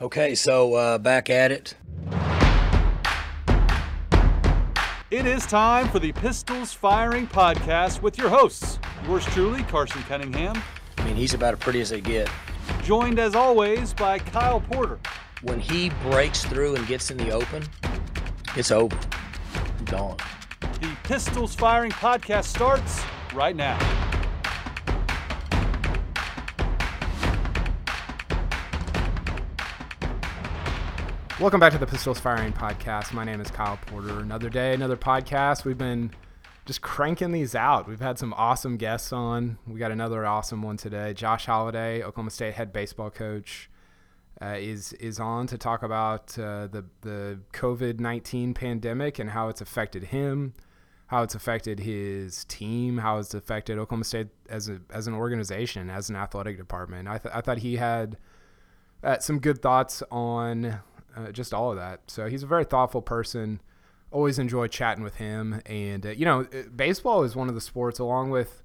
Okay, so uh, back at it. It is time for the Pistols Firing Podcast with your hosts, yours truly, Carson Cunningham. I mean, he's about as pretty as they get. Joined as always by Kyle Porter. When he breaks through and gets in the open, it's over. Gone. The Pistols Firing Podcast starts right now. Welcome back to the Pistols Firing Podcast. My name is Kyle Porter. Another day, another podcast. We've been just cranking these out. We've had some awesome guests on. We got another awesome one today. Josh Holliday, Oklahoma State head baseball coach, uh, is is on to talk about uh, the the COVID nineteen pandemic and how it's affected him, how it's affected his team, how it's affected Oklahoma State as a as an organization, as an athletic department. I, th- I thought he had uh, some good thoughts on uh, just all of that. So he's a very thoughtful person. Always enjoy chatting with him. And, uh, you know, uh, baseball is one of the sports, along with,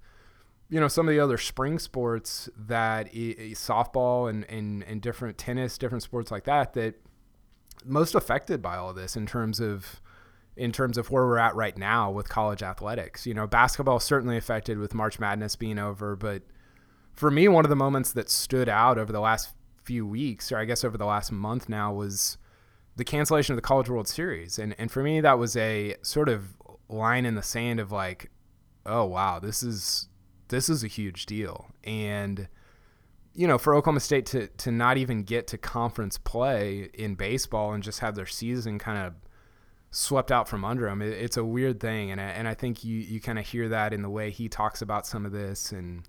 you know, some of the other spring sports that softball and, and, and different tennis, different sports like that, that most affected by all this in terms of in terms of where we're at right now with college athletics. You know, basketball certainly affected with March Madness being over, but for me, one of the moments that stood out over the last few weeks, or I guess over the last month now, was the cancellation of the College World Series. And and for me that was a sort of line in the sand of like, oh wow, this is this is a huge deal. And you know, for Oklahoma State to to not even get to conference play in baseball and just have their season kind of swept out from under them, it, it's a weird thing. And I, and I think you you kind of hear that in the way he talks about some of this and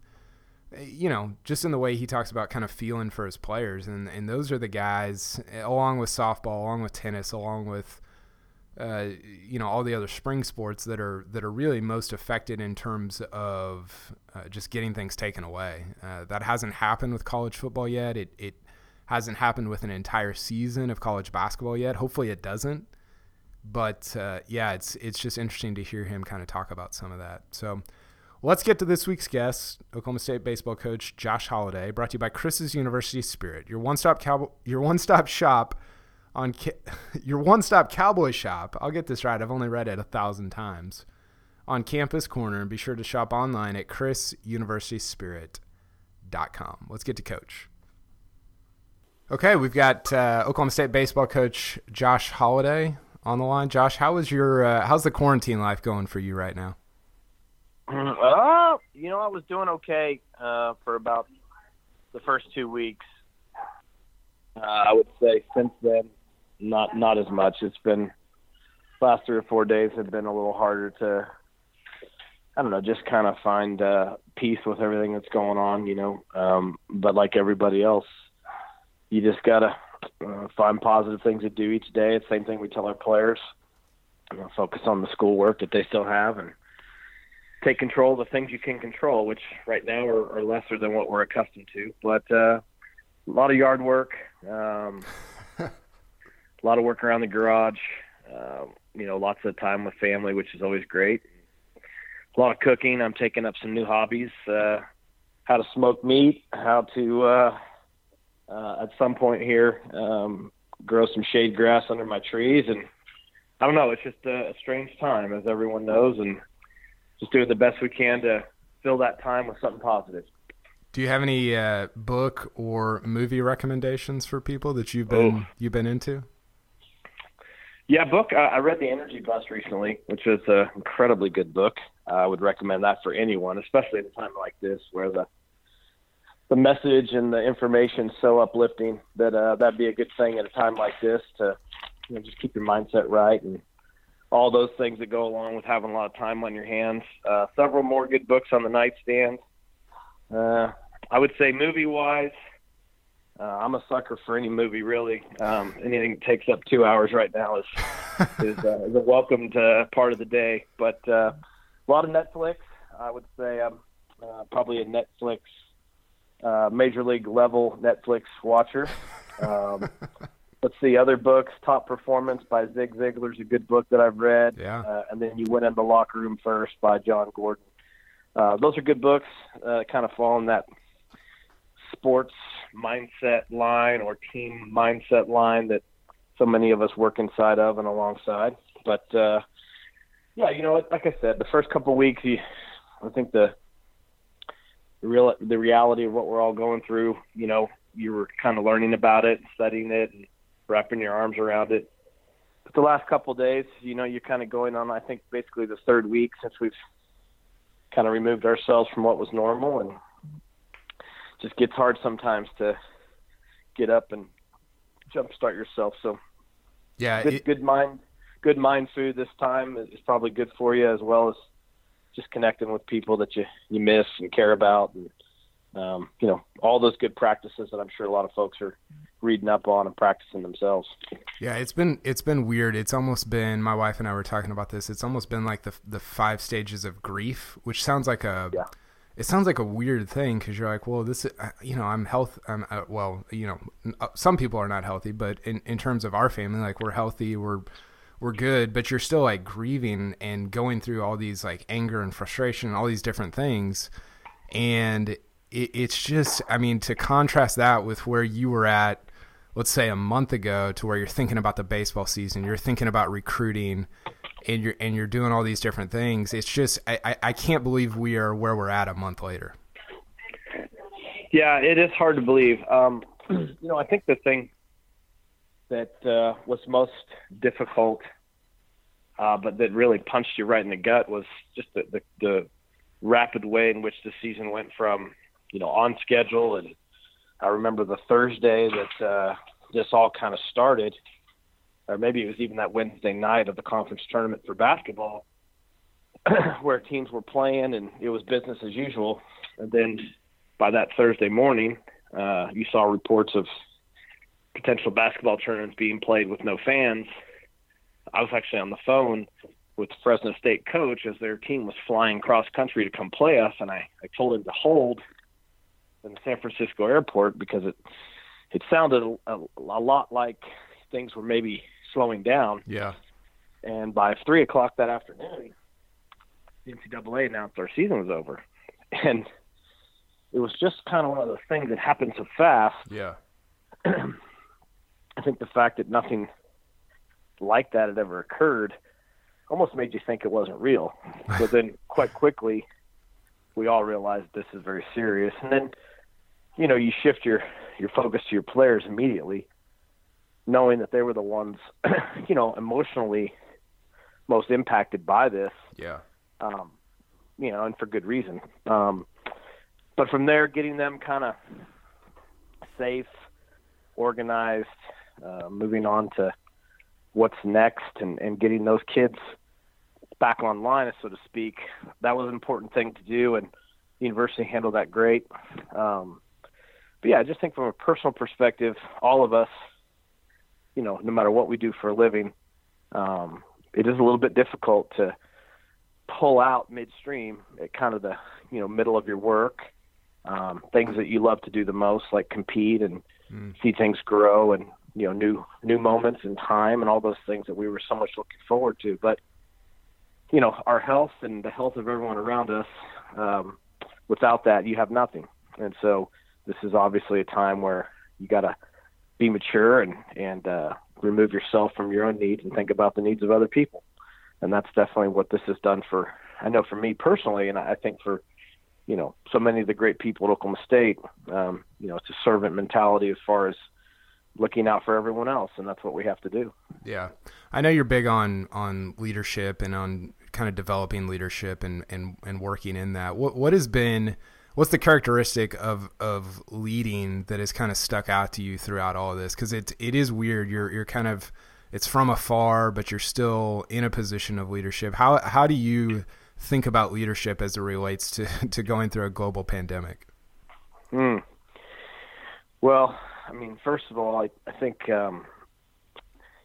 you know, just in the way he talks about kind of feeling for his players, and and those are the guys, along with softball, along with tennis, along with, uh, you know, all the other spring sports that are that are really most affected in terms of uh, just getting things taken away. Uh, that hasn't happened with college football yet. It it hasn't happened with an entire season of college basketball yet. Hopefully, it doesn't. But uh, yeah, it's it's just interesting to hear him kind of talk about some of that. So. Let's get to this week's guest, Oklahoma State baseball coach Josh Holliday, brought to you by Chris's University Spirit, your one-stop cow- your one-stop shop on ca- your one-stop cowboy shop. I'll get this right. I've only read it a thousand times on Campus Corner, and be sure to shop online at chrisuniversityspirit.com. Let's get to coach. Okay, we've got uh, Oklahoma State baseball coach Josh Holliday on the line. Josh, how is your uh, how's the quarantine life going for you right now? Uh, you know, I was doing okay uh, for about the first two weeks. Uh, I would say since then, not not as much. It's been last three or four days have been a little harder to, I don't know, just kind of find uh, peace with everything that's going on. You know, um, but like everybody else, you just gotta uh, find positive things to do each day. It's the same thing we tell our players. You know, focus on the schoolwork that they still have and take control of the things you can control, which right now are, are lesser than what we're accustomed to. But uh, a lot of yard work, um, a lot of work around the garage. Uh, you know, lots of time with family, which is always great. A lot of cooking. I'm taking up some new hobbies. Uh, how to smoke meat. How to uh, uh, at some point here um, grow some shade grass under my trees and. I don't know. It's just a, a strange time, as everyone knows, and just doing the best we can to fill that time with something positive. Do you have any uh, book or movie recommendations for people that you've been oh. you've been into? Yeah, book. I read The Energy Bus recently, which is an incredibly good book. I would recommend that for anyone, especially at a time like this where the the message and the information is so uplifting that uh, that'd be a good thing at a time like this to you know, just keep your mindset right and all those things that go along with having a lot of time on your hands. Uh, several more good books on the nightstand. Uh, I would say movie wise, uh, I'm a sucker for any movie really. Um, anything that takes up two hours right now is is, uh, is a welcomed uh, part of the day. But uh, a lot of Netflix. I would say I'm uh, probably a Netflix uh, major league level Netflix watcher. Um, let's see other books top performance by Zig Ziglar is a good book that i've read yeah. Uh, and then you went in the locker room first by Jon Gordon uh, those are good books uh, kind of fall in that sports mindset line or team mindset line that so many of us work inside of and alongside. But uh, yeah, you know, like I said, the first couple of weeks, you, I think the the real the reality of what we're all going through. You know, you were kind of learning about it, studying it, and wrapping your arms around it. But the last couple of days, you know, you're kind of going on. I think basically the third week since we've kind of removed ourselves from what was normal, and just gets hard sometimes to get up and jumpstart yourself. So yeah, good, it, good mind, good mind food this time is probably good for you as well as just connecting with people that you you miss and care about, and um, you know all those good practices that I'm sure a lot of folks are reading up on and practicing themselves. Yeah, it's been it's been weird. It's almost been my wife and I were talking about this. It's almost been like the the five stages of grief, which sounds like a Yeah. it sounds like a weird thing because you're like, well, this, is, uh, you know, I'm health. I'm uh, well, you know, uh, some people are not healthy, but in in terms of our family, like we're healthy, we're we're good, but you're still like grieving and going through all these like anger and frustration, and all these different things, and it, it's just, I mean, to contrast that with where you were at, let's say a month ago, to where you're thinking about the baseball season, you're thinking about recruiting and you're and you're doing all these different things. It's just I, I, I can't believe we are where we're at a month later. Yeah, it is hard to believe. Um, you know, I think the thing that uh, was most difficult, uh, but that really punched you right in the gut, was just the, the, the rapid way in which the season went from, you know, on schedule. And I remember the Thursday that uh, this all kind of started, or maybe it was even that Wednesday night of the conference tournament for basketball, where teams were playing and it was business as usual. And then by that Thursday morning, uh, you saw reports of potential basketball tournaments being played with no fans. I was actually on the phone with the Fresno State coach as their team was flying cross country to come play us, and I, I told him to hold in the San Francisco airport because it it sounded a, a lot like things were maybe slowing down. Yeah. And by three o'clock that afternoon, the NCAA announced our season was over, and it was just kind of one of those things that happened so fast. Yeah. I think the fact that nothing like that had ever occurred almost made you think it wasn't real. But then quite quickly, we all realized this is very serious. And then, you know, you shift your your focus to your players immediately, knowing that they were the ones, you know, emotionally most impacted by this. Yeah. Um, you know, and for good reason. Um, but from there, getting them kind of safe, organized, uh, moving on to what's next, and, and getting those kids back online, so to speak, that was an important thing to do, and the university handled that great. Um, but yeah, I just think from a personal perspective, all of us, you know, no matter what we do for a living, um, it is a little bit difficult to pull out midstream at kind of the you know middle of your work um, things that you love to do the most like compete and Mm. see things grow and you know new new moments in time and all those things that we were so much looking forward to but you know our health and the health of everyone around us um, without that you have nothing and so this is obviously a time where you got to be mature and and uh, remove yourself from your own needs and think about the needs of other people and that's definitely what this has done for I know for me personally and I think for you know so many of the great people at Oklahoma State um, you know it's a servant mentality as far as looking out for everyone else and that's what we have to do Yeah. I know you're big on on leadership and on kind of developing leadership and and and working in that. What what has been what's the characteristic of of leading that has kind of stuck out to you throughout all of this cuz it it is weird you're you're kind of it's from afar but you're still in a position of leadership. How how do you think about leadership as it relates to to going through a global pandemic? Hmm. Well, I mean, first of all, I, I think um,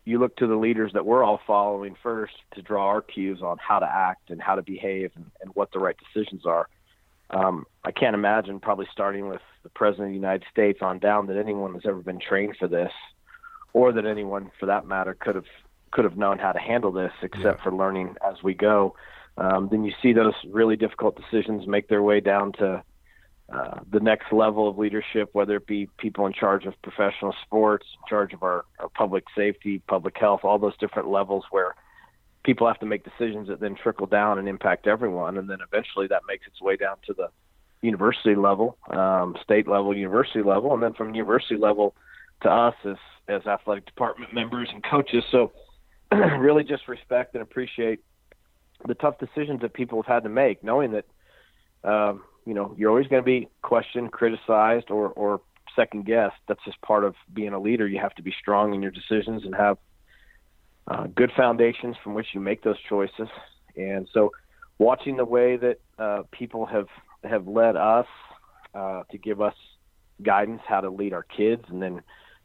you look to the leaders that we're all following first to draw our cues on how to act and how to behave and, and what the right decisions are. Um, I can't imagine, probably starting with the President of the United States on down, that anyone has ever been trained for this, or that anyone, for that matter, could have could have known how to handle this, except Yeah. for learning as we go. Um, then you see those really difficult decisions make their way down to uh, the next level of leadership, whether it be people in charge of professional sports, in charge of our, our public safety, public health, all those different levels where people have to make decisions that then trickle down and impact everyone, and then eventually that makes its way down to the university level, um, state level, university level, and then from university level to us as as athletic department members and coaches. So really just respect and appreciate the tough decisions that people have had to make, knowing that um, you know you're always going to be questioned, criticized, or or second guessed. That's just part of being a leader. You have to be strong in your decisions and have uh, good foundations from which you make those choices. And so, watching the way that uh, people have have led us uh, to give us guidance how to lead our kids, and then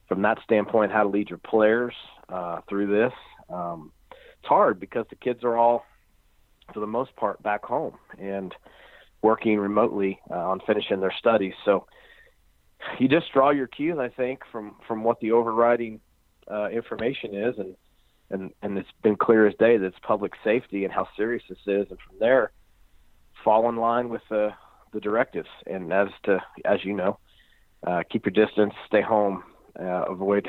from that standpoint, how to lead your players uh, through this. Um, it's hard because the kids are all, for the most part, back home and working remotely uh, on finishing their studies. So you just draw your cues, I think, from from what the overriding information is, and and and it's been clear as day that it's public safety and how serious this is, and from there, fall in line with the the directives. And as to as you know, uh, keep your distance, stay home, uh, avoid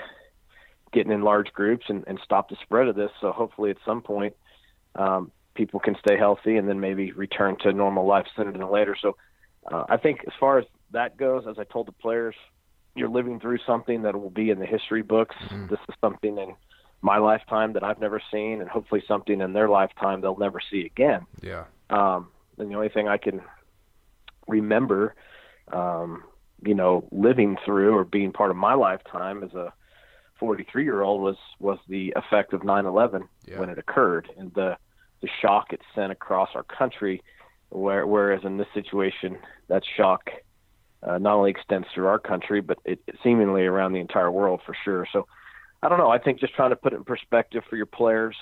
getting in large groups, and, and stop the spread of this. So hopefully, at some point, um, people can stay healthy and then maybe return to normal life sooner than later. So uh, I think as far as that goes, as I told the players, you're living through something that will be in the history books. Mm-hmm. This is something in my lifetime that I've never seen, and hopefully something in their lifetime they'll never see again. Yeah. Um, and the only thing I can remember, um, you know, living through or being part of my lifetime as a 43 year old was was the effect of 9/11 yeah. when it occurred and the the shock it sent across our country. Where, whereas in this situation, that shock uh, not only extends through our country, but it, it seemingly around the entire world for sure. So I don't know. I think just trying to put it in perspective for your players,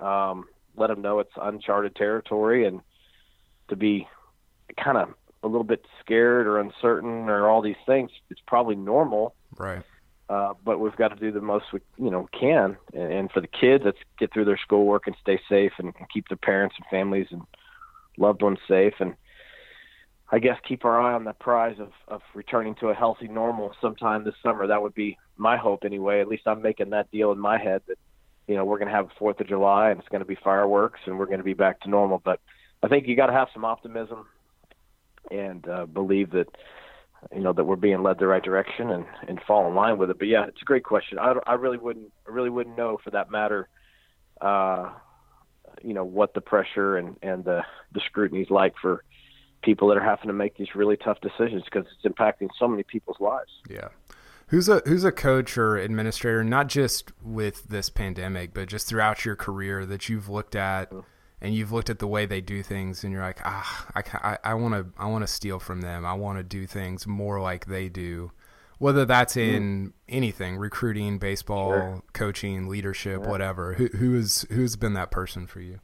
um, let them know it's uncharted territory, and to be kind of a little bit scared or uncertain or all these things, it's probably normal. Right. Uh, but we've got to do the most we you know can, and, and for the kids, let's get through their schoolwork and stay safe and keep their parents and families and loved ones safe, and I guess keep our eye on the prize of of returning to a healthy normal sometime this summer. That would be my hope anyway. At least I'm making that deal in my head that you know we're going to have Fourth of July and it's going to be fireworks and we're going to be back to normal. But I think you got to have some optimism and uh, believe that you know that we're being led the right direction and and fall in line with it. But yeah, it's a great question. I I really wouldn't I really wouldn't know for that matter. Uh, you know what the pressure and and the the scrutiny is like for people that are having to make these really tough decisions because it's impacting so many people's lives. Yeah. Who's a who's a coach or administrator, not just with this pandemic, but just throughout your career that you've looked at mm-hmm and you've looked at the way they do things and you're like ah i want to i want to steal from them i want to do things more like they do whether that's mm-hmm. in mm. anything recruiting baseball sure. coaching leadership yeah. whatever who who is who's been that person for you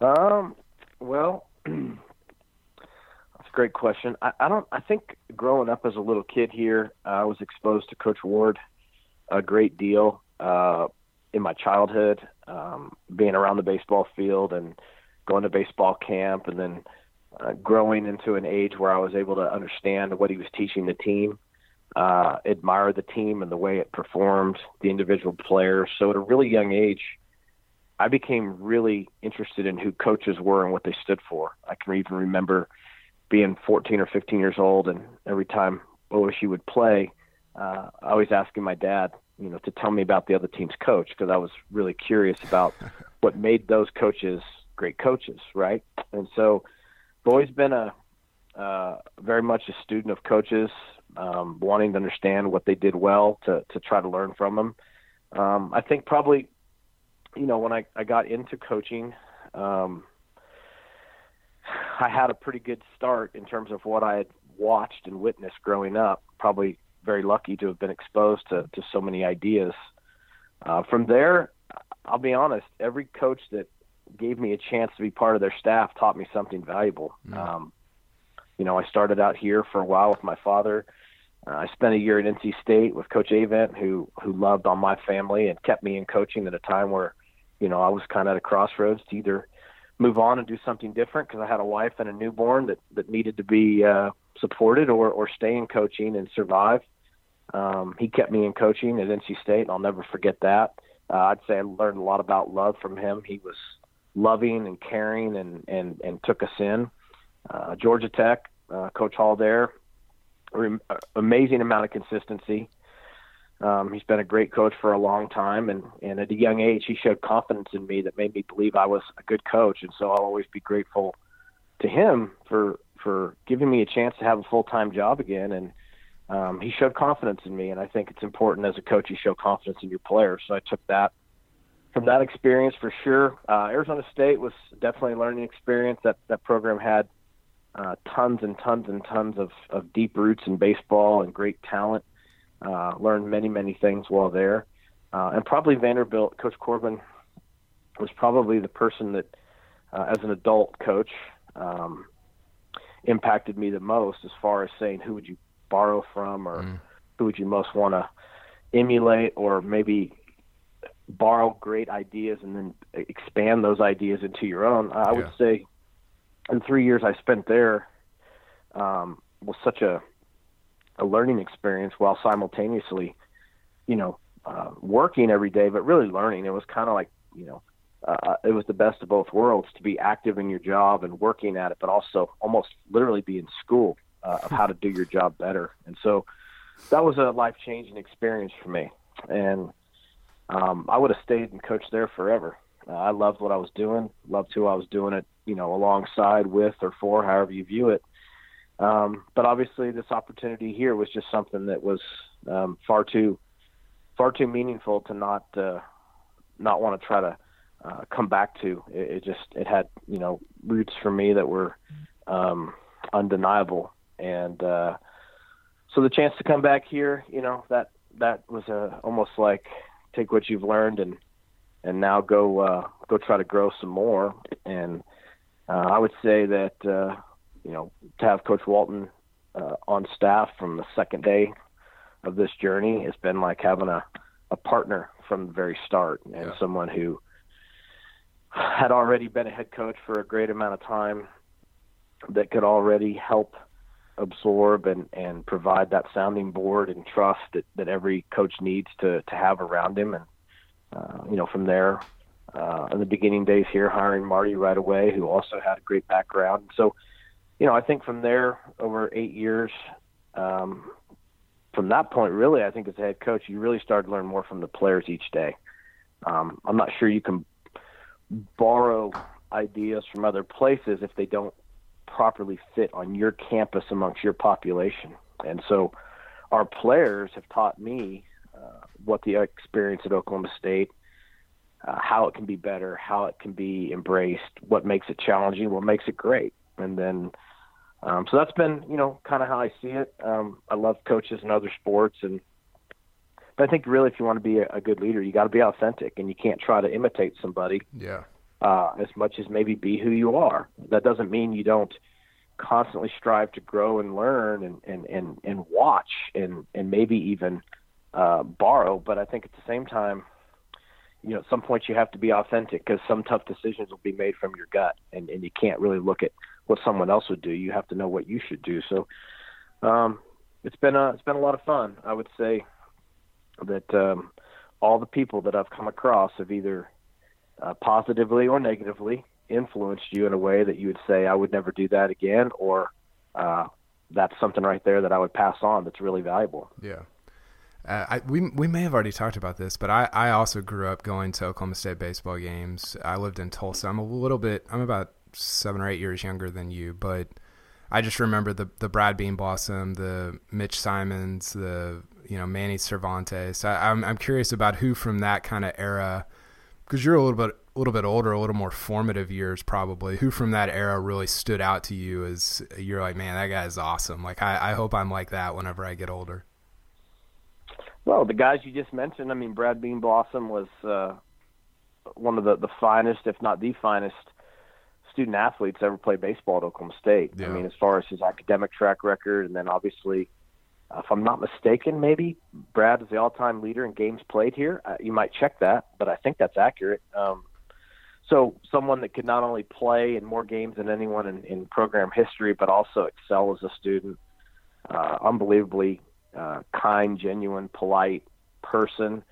um well a great question I, I don't i think growing up as a little kid here uh, i was exposed to coach ward a great deal uh, in my childhood, um, being around the baseball field and going to baseball camp, and then uh, growing into an age where I was able to understand what he was teaching the team, uh, admire the team and the way it performed, the individual players. So at a really young age, I became really interested in who coaches were and what they stood for. I can even remember being 14 or 15 years old, and every time OSU would play, uh, I was asking my dad, you know, to tell me about the other team's coach because I was really curious about what made those coaches great coaches, right? And so, I've always been a uh, very much a student of coaches, um, wanting to understand what they did well to to try to learn from them. Um, I think probably, you know, when I I got into coaching. Um, I had a pretty good start in terms of what I had watched and witnessed growing up. Probably very lucky to have been exposed to, to so many ideas. Uh, from there, I'll be honest, every coach that gave me a chance to be part of their staff taught me something valuable. Mm. Um, you know, I started out here for a while with my father. Uh, I spent a year at NC State with Coach Avent, who who loved on my family and kept me in coaching at a time where, you know, I was kind of at a crossroads to either move on and do something different because I had a wife and a newborn that that needed to be uh, support it or or stay in coaching and survive. Um, he kept me in coaching at NC State, and I'll never forget that. Uh, I'd say I learned a lot about love from him. He was loving and caring, and and and took us in. Uh, Georgia Tech, uh, Coach Hall there, rem- amazing amount of consistency. Um, he's been a great coach for a long time, and, and at a young age, he showed confidence in me that made me believe I was a good coach. And so I'll always be grateful to him for for giving me a chance to have a full time job again. And um, he showed confidence in me, and I think it's important as a coach you show confidence in your players. So I took that from that experience for sure. Uh, Arizona State was definitely a learning experience. That that program had uh, tons and tons and tons of, of deep roots in baseball and great talent. Uh, learned many, many things while there. Uh, and probably Vanderbilt, Coach Corbin was probably the person that, uh, as an adult coach, um, impacted me the most as far as saying who would you borrow from or mm. who would you most want to emulate or maybe borrow great ideas and then expand those ideas into your own. I yeah. would say in three years I spent there um, was such a a learning experience while simultaneously, you know, uh, working every day, but really learning. It was kind of like, you know, uh, it was the best of both worlds to be active in your job and working at it, but also almost literally be in school uh, of how to do your job better. And so that was a life changing experience for me. And um, I would have stayed and coached there forever. Uh, I loved what I was doing, loved who I was doing it, you know, alongside with or for, however you view it. Um, but obviously, this opportunity here was just something that was um, far too far too meaningful to not uh, not want to try to uh, come back to. It, it, just it had you know roots for me that were um, undeniable, and uh, so the chance to come back here, you know that that was a, almost like take what you've learned and and now go uh, go try to grow some more. And uh, I would say that uh, you know, to have Coach Walton uh, on staff from the second day of this journey has been like having a, a partner from the very start and yeah. someone who had already been a head coach for a great amount of time that could already help absorb and, and provide that sounding board and trust that, that every coach needs to, to have around him. And, uh, you know, from there, uh, in the beginning days here, hiring Marty right away, who also had a great background. So, you know, I think from there over eight years, um, from that point, really, I think as a head coach, you really start to learn more from the players each day. Um, I'm not sure you can borrow ideas from other places if they don't properly fit on your campus amongst your population. And so, our players have taught me uh, what the experience at Oklahoma State, uh, how it can be better, how it can be embraced, what makes it challenging, what makes it great, and then um, so that's been, you know, kind of how I see it. Um, I love coaches in other sports, and but I think really, if you want to be a, a good leader, you got to be authentic, and you can't try to imitate somebody. Yeah. Uh, as much as maybe be who you are. That doesn't mean you don't constantly strive to grow and learn and and and, and watch and and maybe even uh, borrow. But I think at the same time, you know, at some point you have to be authentic because some tough decisions will be made from your gut, and and you can't really look at what someone else would do. You have to know what you should do. So um, it's been a it's been a lot of fun. I would say that um, all the people that I've come across have either uh, positively or negatively influenced you in a way that you would say I would never do that again, or uh, that's something right there that I would pass on that's really valuable. Yeah. Uh, I, we we may have already talked about this, but I, I also grew up going to Oklahoma State baseball games. I lived in Tulsa. I'm a little bit. I'm about seven or eight years younger than you, but I just remember the the Brad Beanblossom, the Mitch Simons, the you know Manny Cervantes. I, I'm I'm curious about who from that kind of era, because you're a little bit a little bit older, a little more formative years probably. Who from that era really stood out to you as you're like, man, that guy is awesome. Like I, I hope I'm like that whenever I get older. Well, the guys you just mentioned, I mean, Brad Beanblossom was uh, one of the the finest, if not the finest student athletes ever play baseball at Oklahoma State. Yeah. I mean, as far as his academic track record, and then obviously, uh, if I'm not mistaken, maybe Brad is the all-time leader in games played here. Uh, you might check that, but I think that's accurate. Um, so someone that could not only play in more games than anyone in, in program history, but also excel as a student. uh, unbelievably uh, kind, genuine, polite person.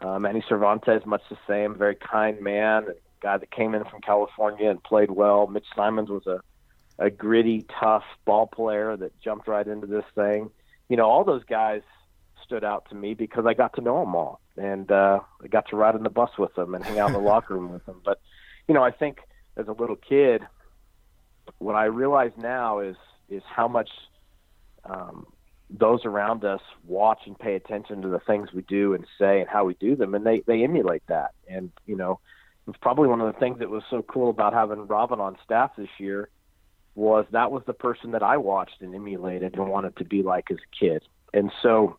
Uh, Manny Cervantes, much the same, very kind man, a guy that came in from California and played well. Mitch Simons was a a gritty, tough ball player that jumped right into this thing. You know, all those guys stood out to me because I got to know them all, and uh, I got to ride in the bus with them and hang out in the locker room with them. But you know, I think as a little kid, what I realize now is is how much um, those around us watch and pay attention to the things we do and say and how we do them, and they they emulate that. And you know, probably one of the things that was so cool about having Robin on staff this year was that was the person that I watched and emulated and wanted to be like as a kid. And so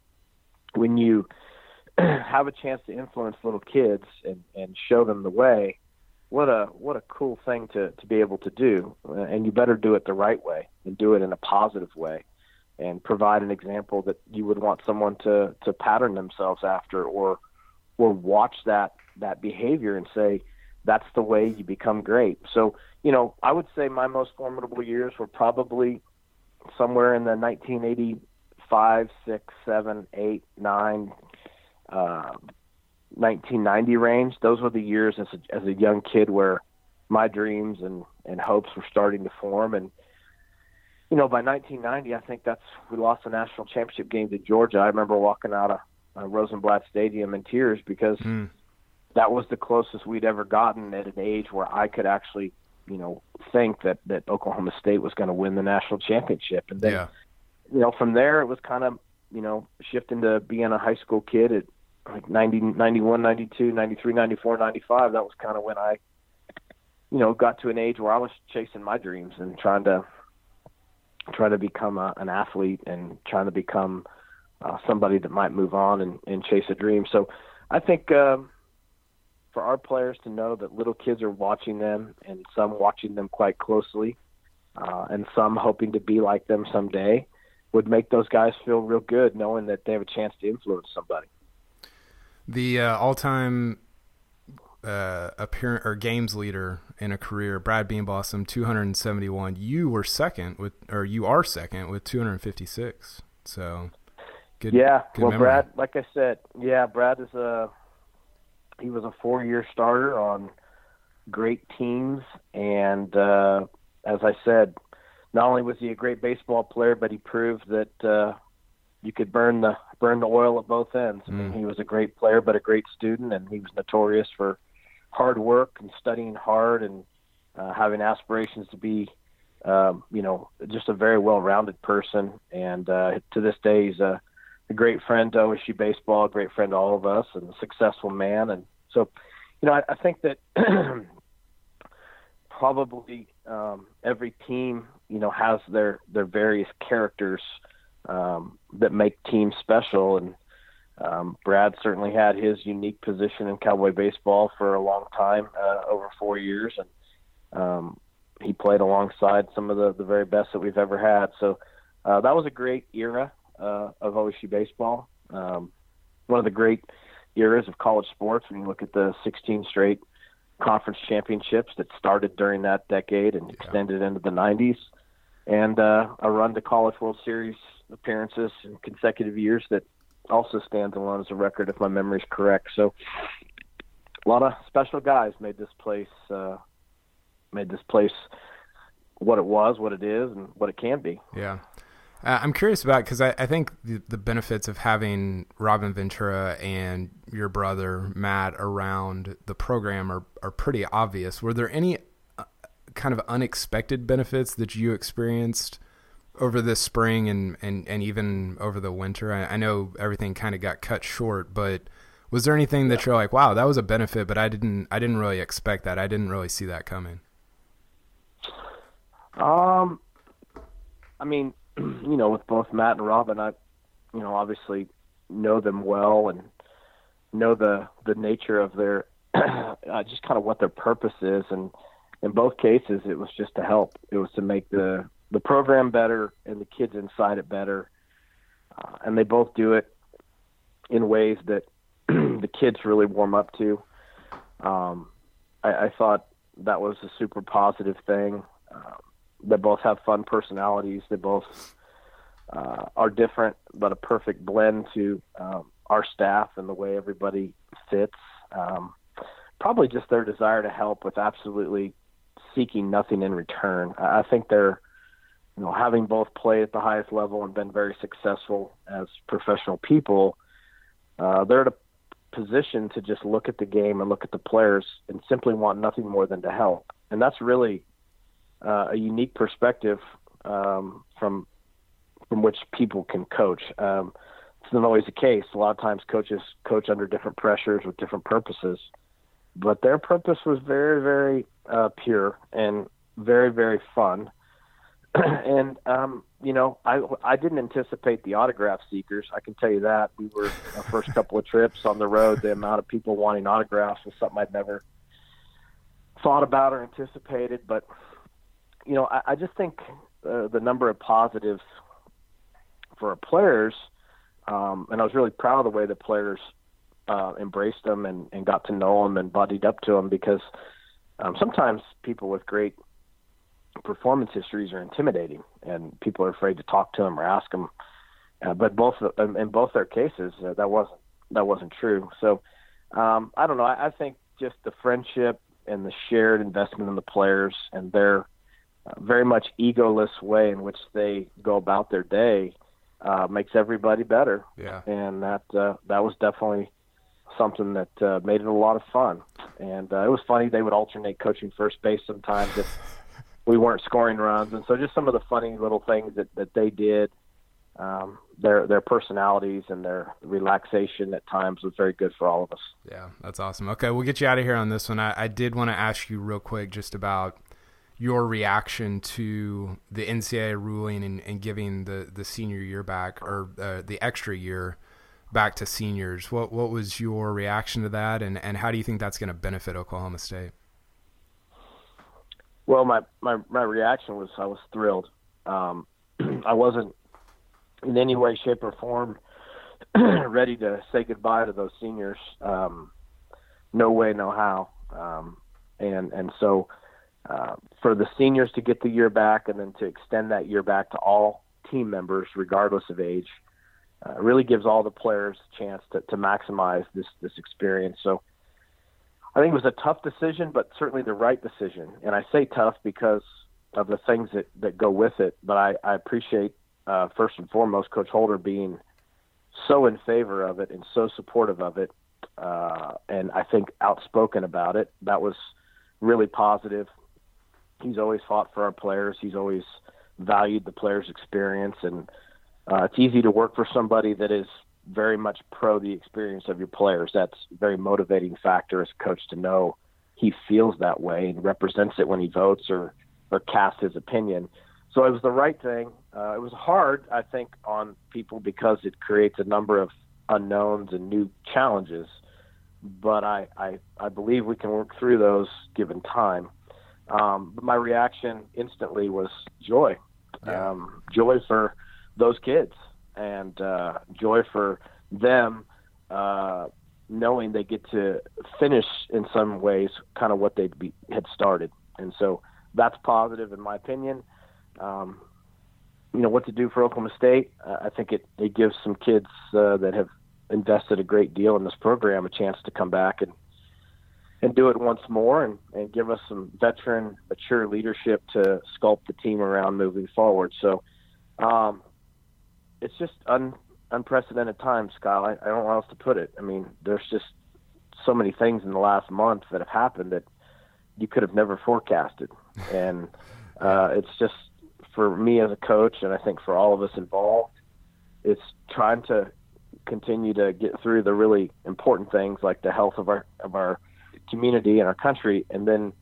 when you have a chance to influence little kids and, and show them the way, what a what a cool thing to, to be able to do. And you better do it the right way and do it in a positive way and provide an example that you would want someone to, to pattern themselves after or or watch that that behavior and say, that's the way you become great. So, you know, I would say my most formidable years were probably somewhere in the 1985, 6, 7, 8, 9, uh, 1990 range. Those were the years as a, as a young kid where my dreams and, and hopes were starting to form. And, you know, by 1990, I think that's, we lost the national championship game to Georgia. I remember walking out of uh, Rosenblatt Stadium in tears because mm that was the closest we'd ever gotten at an age where I could actually, you know, think that that Oklahoma State was going to win the national championship. And then, yeah. you know, from there it was kind of, you know, shifting to being a high school kid at like 90, 91, 92, 93, 94, 95. That was kind of when I, you know, got to an age where I was chasing my dreams and trying to trying to become a, an athlete and trying to become uh, somebody that might move on and, and chase a dream. So I think. Um, for our players to know that little kids are watching them and some watching them quite closely uh, and some hoping to be like them someday would make those guys feel real good knowing that they have a chance to influence somebody. The uh, all-time uh, appearance or games leader in a career, Brad Beanblossom, 271. You were second with, or you are second with 256. So, good. Yeah. Good well, memory. Brad, like I said, yeah, Brad is a he was a four year starter on great teams and uh as I said, not only was he a great baseball player, but he proved that uh you could burn the burn the oil at both ends. I mean, Mm. he was a great player, but a great student, and he was notorious for hard work and studying hard and uh, having aspirations to be, um, you know, just a very well-rounded person. And uh, to this day, he's a, a great friend to OSU baseball, a great friend to all of us, and a successful man. And so, you know, I, I think that probably um, every team, you know, has their their various characters um, that make teams special. And um, Brad certainly had his unique position in Cowboy baseball for a long time, uh, over four years, and um, he played alongside some of the the very best that we've ever had. So uh, that was a great era uh, of OSU baseball. Um, one of the great eras of college sports when you look at the 16 straight conference championships that started during that decade and extended into the 90s, and uh, a run to College World Series appearances in consecutive years that also stands alone as a record, if my memory is correct. So, a lot of special guys made this place uh, made this place what it was, what it is, and what it can be. Yeah. Uh, I'm curious about because I, I think the, the benefits of having Robin Ventura and your brother Matt around the program are, are pretty obvious. Were there any uh, kind of unexpected benefits that you experienced over this spring and, and, and even over the winter? I, I know everything kind of got cut short, but was there anything that you're like, wow, that was a benefit, but I didn't I didn't really expect that. I didn't really see that coming. Um, I mean, you know, with both Matt and Robin, I, you know, obviously know them well and know the the nature of their, uh, just kind of what their purpose is, and in both cases, it was just to help. It was to make the the program better and the kids inside it better, uh, and they both do it in ways that the kids really warm up to. Um, I, I thought that was a super positive thing. Um, they both have fun personalities. They both uh, are different, but a perfect blend to um, our staff and the way everybody fits. Um, probably just their desire to help with absolutely seeking nothing in return. I think they're, you know, having both played at the highest level and been very successful as professional people, uh, they're at a position to just look at the game and look at the players and simply want nothing more than to help. And that's really uh, a unique perspective um, from from which people can coach. Um, it's not always the case. A lot of times, coaches coach under different pressures with different purposes, but their purpose was very, very uh, pure and very, very fun. and um, you know, I I didn't anticipate the autograph seekers. I can tell you that we were our first couple of trips on the road. The amount of people wanting autographs was something I'd never thought about or anticipated. But you know, I, I just think uh, the number of positives for our players, um, and I was really proud of the way the players uh, embraced them and, and got to know them and buddied up to them because um, sometimes people with great performance histories are intimidating and people are afraid to talk to them or ask them. Uh, but both in both their cases, uh, that wasn't that wasn't true. So um, I don't know. I, I think just the friendship and the shared investment in the players and their very much egoless way in which they go about their day uh, makes everybody better. Yeah. And that uh, that was definitely something that uh, made it a lot of fun. And uh, it was funny they would alternate coaching first base sometimes if we weren't scoring runs, and so just some of the funny little things that that they did. Um, their their personalities and their relaxation at times was very good for all of us. Yeah, that's awesome. Okay, we'll get you out of here on this one. I, I did want to ask you real quick just about your reaction to the NCAA ruling and, and giving the, the senior year back or uh, the extra year back to seniors. What what was your reaction to that, and, and how do you think that's going to benefit Oklahoma State? Well, my, my, my reaction was I was thrilled. Um, I wasn't in any way, shape, or form ready to say goodbye to those seniors. Um, no way, no how. Um, and and so uh, for the seniors to get the year back and then to extend that year back to all team members, regardless of age, uh, really gives all the players a chance to, to maximize this this experience. So I think it was a tough decision, but certainly the right decision. And I say tough because of the things that, that go with it. But I, I appreciate uh, first and foremost Coach Holder being so in favor of it and so supportive of it, uh, and I think outspoken about it. That was really positive he's always fought for our players. He's always valued the players' experience, and uh, it's easy to work for somebody that is very much pro the experience of your players. That's a very motivating factor as a coach to know he feels that way and represents it when he votes or or casts his opinion. So it was the right thing. Uh, it was hard, I think, on people because it creates a number of unknowns and new challenges. But I, I, I believe we can work through those given time. Um, but my reaction instantly was joy, yeah. um, joy for those kids, and uh, joy for them uh, knowing they get to finish in some ways kind of what they had started, and so that's positive in my opinion. Um, you know what to do for Oklahoma State. Uh, I think it, it gives some kids uh, that have invested a great deal in this program a chance to come back and and do it once more and, and give us some veteran, mature leadership to sculpt the team around moving forward. So um, it's just un, unprecedented times, Kyle. I, I don't know how else to put it. I mean, there's just so many things in the last month that have happened that you could have never forecasted. And uh, it's just for me as a coach, and I think for all of us involved, it's trying to continue to get through the really important things like the health of our of our community and our country, and then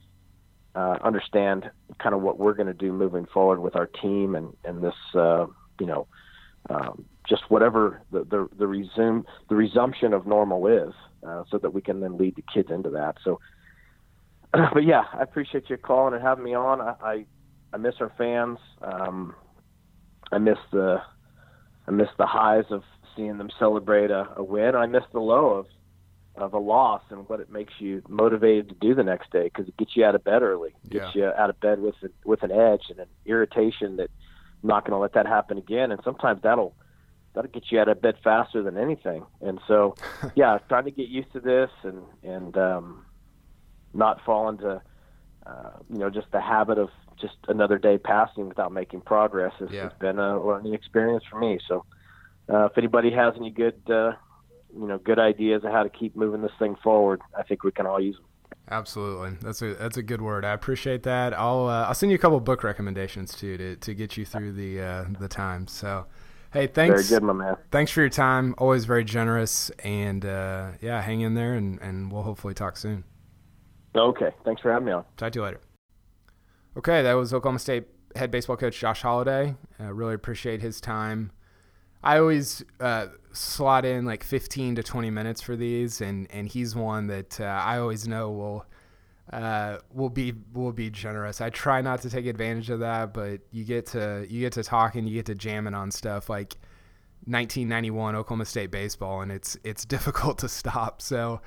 uh, understand kind of what we're going to do moving forward with our team and and this uh, you know um, just whatever the, the the resume the resumption of normal is, uh, so that we can then lead the kids into that. So, but yeah, I appreciate you calling and having me on. I I, I miss our fans. Um, I miss the I miss the highs of seeing them celebrate a, a win. I miss the low of of a loss and what it makes you motivated to do the next day because it gets you out of bed early, gets yeah. you out of bed with a, with an edge and an irritation that I'm not going to let that happen again. And sometimes that'll that'll get you out of bed faster than anything. And so, yeah, trying to get used to this and and um, not fall into uh, you know just the habit of just another day passing without making progress has, Yeah. has been a learning experience for me. So, uh, if anybody has any good uh, you know good ideas of how to keep moving this thing forward, I think we can all use them. Absolutely, that's a that's a good word. I appreciate that. I'll uh, I'll send you a couple book recommendations too to to get you through the uh, the time. So, hey, thanks. Very good, my man. Thanks for your time. Always very generous, and uh, yeah, hang in there, and and we'll hopefully talk soon. Okay, thanks for having me on. Talk to you later. Okay, that was Oklahoma State head baseball coach Josh Holliday. Uh, really appreciate his time. I always uh, slot in like 15 to 20 minutes for these, and, and he's one that uh, I always know will uh, will be will be generous. I try not to take advantage of that, but you get to you get to talking, you get to jamming on stuff like 1991 Oklahoma State baseball, and it's it's difficult to stop. So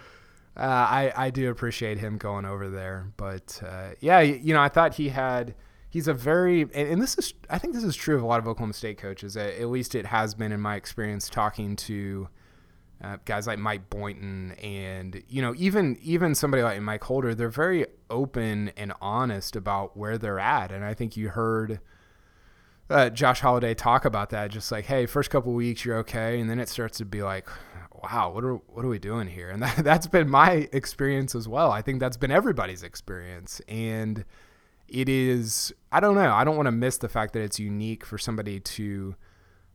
uh, I I do appreciate him going over there. But uh, yeah, you know, I thought he had. He's a very and, and this is I think this is true of a lot of Oklahoma State coaches. At, least it has been in my experience talking to uh, guys like Mike Boynton and you know even even somebody like Mike Holder. They're very open and honest about where they're at, and I think you heard uh, Josh Holliday talk about that. Just like, hey, first couple weeks you're okay, and then it starts to be like, wow, what are what are we doing here? And that, that's been my experience as well. I think that's been everybody's experience, and it is. I don't know. I don't want to miss the fact that it's unique for somebody to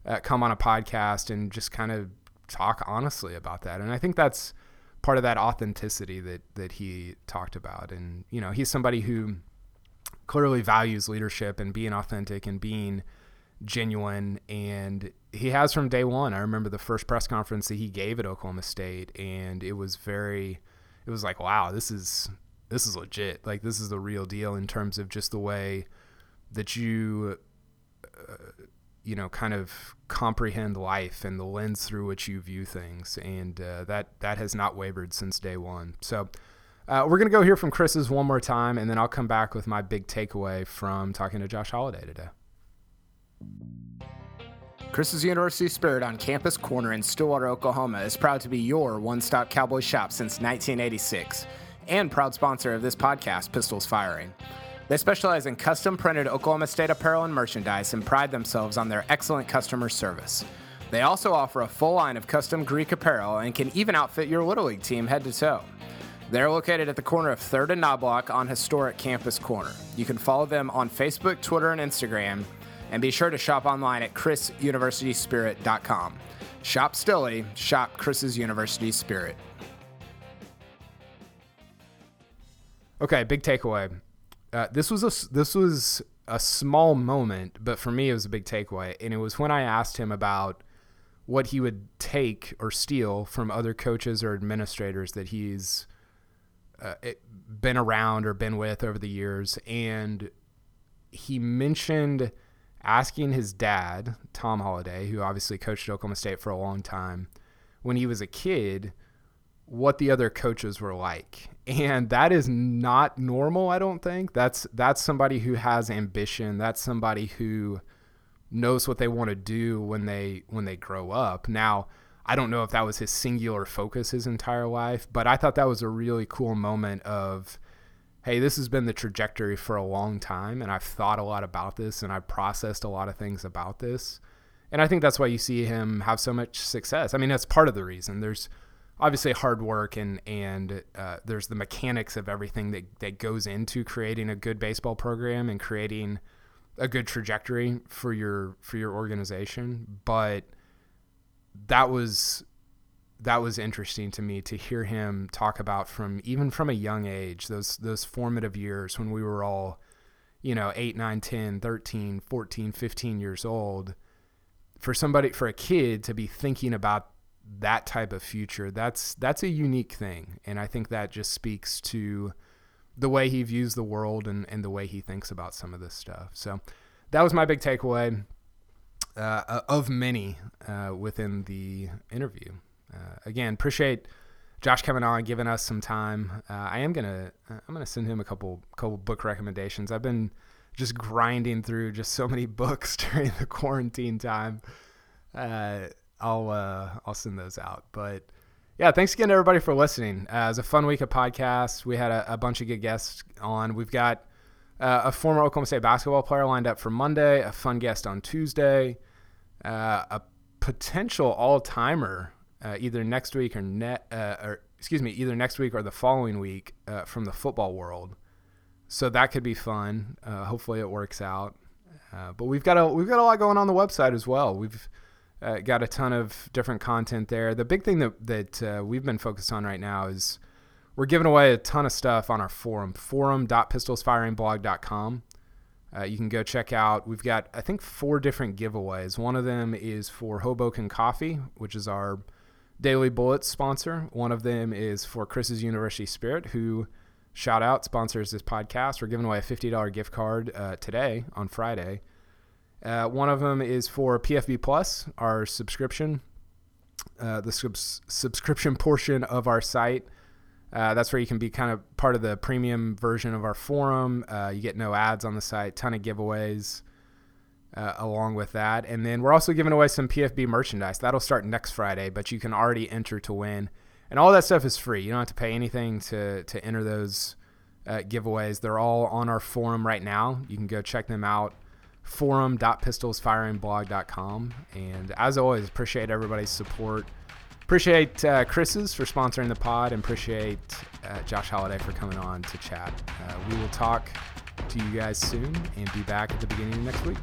uh, come on a podcast and just kind of talk honestly about that. And I think that's part of that authenticity that that he talked about. And you know, he's somebody who clearly values leadership and being authentic and being genuine and he has from day one i remember the first press conference that he gave at oklahoma state and it was very it was like wow this is this is legit. Like this is the real deal in terms of just the way that you uh, you know kind of comprehend life and the lens through which you view things. And uh, that that has not wavered since day one. So uh, we're going to go hear from Chris's one more time, and then I'll come back with my big takeaway from talking to Josh Holliday today. Chris's University Spirit on Campus Corner in Stillwater, Oklahoma is proud to be your one stop cowboy shop since 1986 and proud sponsor of this podcast, Pistols Firing. They specialize in custom printed Oklahoma State apparel and merchandise and pride themselves on their excellent customer service. They also offer a full line of custom Greek apparel and can even outfit your Little League team head to toe. They're located at the corner of 3rd and Knoblock on historic Campus Corner. You can follow them on Facebook, Twitter, and Instagram, and be sure to shop online at chrisuniversityspirit.com. Shop Stilly, shop Chris's University Spirit. Okay, big takeaway. Uh, this was a this was a small moment, but for me it was a big takeaway, and it was when I asked him about what he would take or steal from other coaches or administrators that he's uh, it- been around or been with over the years, and he mentioned asking his dad, Tom Holliday, who obviously coached Oklahoma State for a long time, when he was a kid, what the other coaches were like. And that is not normal, I don't think. That's that's somebody who has ambition. That's somebody who knows what they want to do when they when they grow up. Now, I don't know if that was his singular focus his entire life, but I thought that was a really cool moment of hey, this has been the trajectory for a long time and I've thought a lot about this and I've processed a lot of things about this. And I think that's why you see him have so much success. I mean, that's part of the reason. There's obviously hard work and and uh, there's the mechanics of everything that, that goes into creating a good baseball program and creating a good trajectory for your for your organization. But that was that was interesting to me to hear him talk about from even from a young age those those formative years when we were all you know 8 9 10 13 14 15 years old for somebody for a kid to be thinking about that type of future that's that's a unique thing. And i think that just speaks to the way he views the world and, and the way he thinks about some of this stuff. So that was my big takeaway uh, of many uh, within the interview. Uh, again appreciate josh coming on giving us some time. Uh, i am gonna i'm gonna send him a couple couple book recommendations. I've been just grinding through just so many books during the quarantine time. Uh, I'll uh, I'll send those out. But yeah, thanks again to everybody for listening. Uh, it was a fun week of podcasts. We had a, a bunch of good guests on. We've got uh, a former Oklahoma State basketball player lined up for Monday, a fun guest on Tuesday, uh, a potential all timer uh, either next week or net uh, or excuse me, either next week or the following week from the football world. So that could be fun. Hopefully, it works out. But we've got a we've got a lot going on the website as well. We've uh, got a ton of different content there. The big thing that that we've been focused on right now is we're giving away a ton of stuff on our forum, forum.pistolsfiringblog.com. Uh, you can go check out. We've got, I think, four different giveaways. One of them is for Hoboken Coffee, which is our Daily Bullets sponsor. One of them is for Chris's University Spirit, who shout out sponsors this podcast. We're giving away a $50 gift card uh, today on Friday. Uh, one of them is for PFB Plus, our subscription, uh, the subs- subscription portion of our site. Uh, that's where you can be kind of part of the premium version of our forum. Uh, you get no ads on the site, ton of giveaways uh, along with that. And then we're also giving away some PFB merchandise. That'll start next Friday, but you can already enter to win. And all that stuff is free. You don't have to pay anything to, to enter those uh, giveaways. They're all on our forum right now. You can go check them out forum.pistolsfiringblog.com. And as always, appreciate everybody's support. Appreciate uh, Chris's for sponsoring the pod and appreciate uh, Josh Holliday for coming on to chat. Uh, we will talk to you guys soon and be back at the beginning of next week.